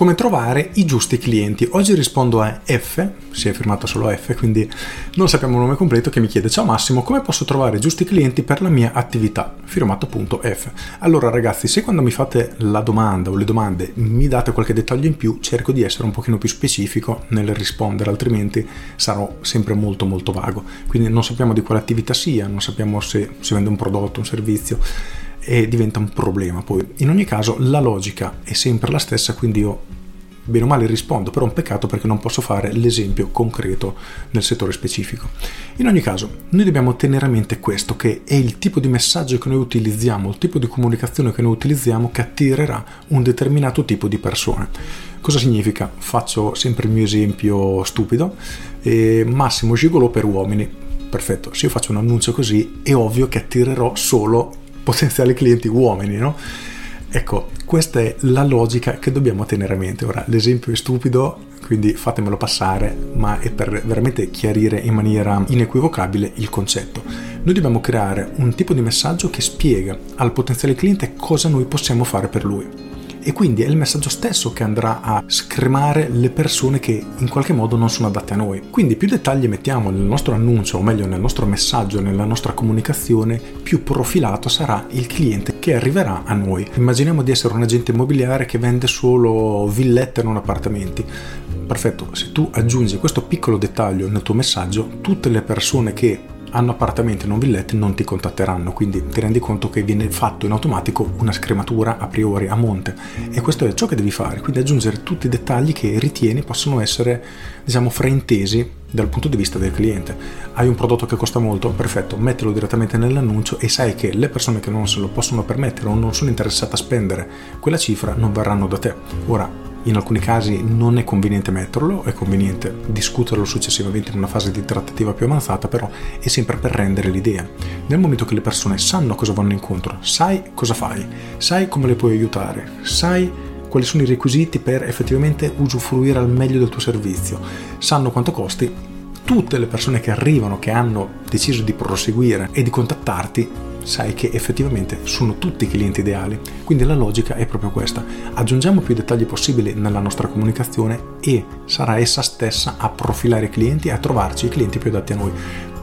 Come trovare i giusti clienti? Oggi rispondo a F, si è firmato solo F, quindi non sappiamo il nome completo, che mi chiede Ciao Massimo, come posso trovare i giusti clienti per la mia attività? Firmato F. Allora ragazzi, se quando mi fate la domanda o le domande mi date qualche dettaglio in più, cerco di essere un pochino più specifico nel rispondere, altrimenti sarò sempre molto molto vago. Quindi non sappiamo di quale attività sia, non sappiamo se si vende un prodotto, un servizio e diventa un problema poi. In ogni caso la logica è sempre la stessa, quindi io bene o male rispondo, però è un peccato perché non posso fare l'esempio concreto nel settore specifico. In ogni caso, noi dobbiamo tenere a mente questo, che è il tipo di messaggio che noi utilizziamo, il tipo di comunicazione che noi utilizziamo che attirerà un determinato tipo di persone. Cosa significa? Faccio sempre il mio esempio stupido, eh, massimo gigolo per uomini. Perfetto, se io faccio un annuncio così è ovvio che attirerò solo potenziali clienti uomini, no? Ecco, questa è la logica che dobbiamo tenere a mente. Ora, l'esempio è stupido, quindi fatemelo passare, ma è per veramente chiarire in maniera inequivocabile il concetto. Noi dobbiamo creare un tipo di messaggio che spiega al potenziale cliente cosa noi possiamo fare per lui e quindi è il messaggio stesso che andrà a scremare le persone che in qualche modo non sono adatte a noi. Quindi più dettagli mettiamo nel nostro annuncio, o meglio nel nostro messaggio, nella nostra comunicazione, più profilato sarà il cliente che arriverà a noi. Immaginiamo di essere un agente immobiliare che vende solo villette e non appartamenti. Perfetto, se tu aggiungi questo piccolo dettaglio nel tuo messaggio, tutte le persone che hanno appartamenti non villette non ti contatteranno, quindi ti rendi conto che viene fatto in automatico una scrematura a priori a monte. E questo è ciò che devi fare, quindi aggiungere tutti i dettagli che ritieni possono essere diciamo fraintesi dal punto di vista del cliente. Hai un prodotto che costa molto, perfetto, mettilo direttamente nell'annuncio e sai che le persone che non se lo possono permettere o non sono interessate a spendere quella cifra non verranno da te. Ora, in alcuni casi non è conveniente metterlo, è conveniente discuterlo successivamente in una fase di trattativa più avanzata, però è sempre per rendere l'idea. Nel momento che le persone sanno cosa vanno incontro, sai cosa fai, sai come le puoi aiutare, sai quali sono i requisiti per effettivamente usufruire al meglio del tuo servizio, sanno quanto costi, tutte le persone che arrivano, che hanno deciso di proseguire e di contattarti, sai che effettivamente sono tutti clienti ideali. Quindi la logica è proprio questa. Aggiungiamo più dettagli possibili nella nostra comunicazione e sarà essa stessa a profilare i clienti e a trovarci i clienti più adatti a noi.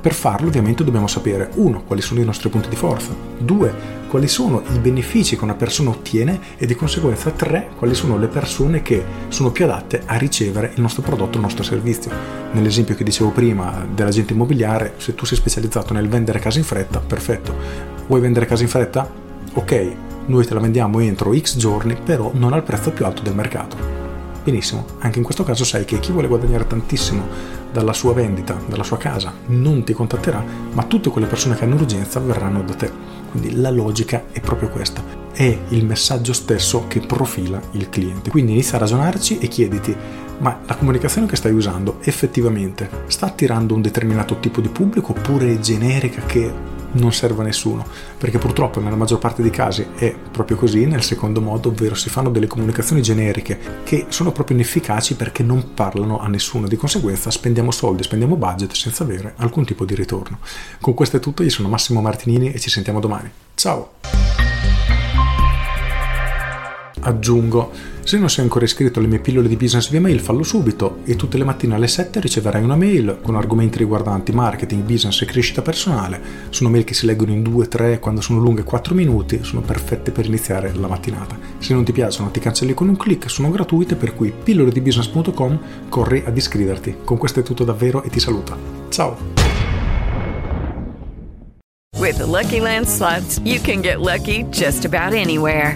Per farlo ovviamente dobbiamo sapere 1. quali sono i nostri punti di forza, 2. quali sono i benefici che una persona ottiene e di conseguenza 3. quali sono le persone che sono più adatte a ricevere il nostro prodotto, il nostro servizio. Nell'esempio che dicevo prima dell'agente immobiliare, se tu sei specializzato nel vendere case in fretta, perfetto. Vuoi vendere case in fretta? Ok, noi te la vendiamo entro X giorni, però non al prezzo più alto del mercato. Benissimo, anche in questo caso sai che chi vuole guadagnare tantissimo dalla sua vendita, dalla sua casa, non ti contatterà, ma tutte quelle persone che hanno urgenza verranno da te. Quindi la logica è proprio questa, è il messaggio stesso che profila il cliente. Quindi inizia a ragionarci e chiediti, ma la comunicazione che stai usando effettivamente sta attirando un determinato tipo di pubblico oppure è generica che non serve a nessuno, perché purtroppo nella maggior parte dei casi è proprio così, nel secondo modo, ovvero si fanno delle comunicazioni generiche che sono proprio inefficaci perché non parlano a nessuno, di conseguenza spendiamo soldi, spendiamo budget senza avere alcun tipo di ritorno. Con questo è tutto, io sono Massimo Martinini e ci sentiamo domani. Ciao! Aggiungo, se non sei ancora iscritto alle mie pillole di business via mail, fallo subito e tutte le mattine alle 7 riceverai una mail con argomenti riguardanti marketing, business e crescita personale. Sono mail che si leggono in 2, 3, quando sono lunghe 4 minuti, sono perfette per iniziare la mattinata. Se non ti piacciono ti cancelli con un clic, sono gratuite per cui pilloledibusiness.com corri ad iscriverti. Con questo è tutto davvero e ti saluto. Ciao! With the Lucky Land slots, you can get lucky just about anywhere.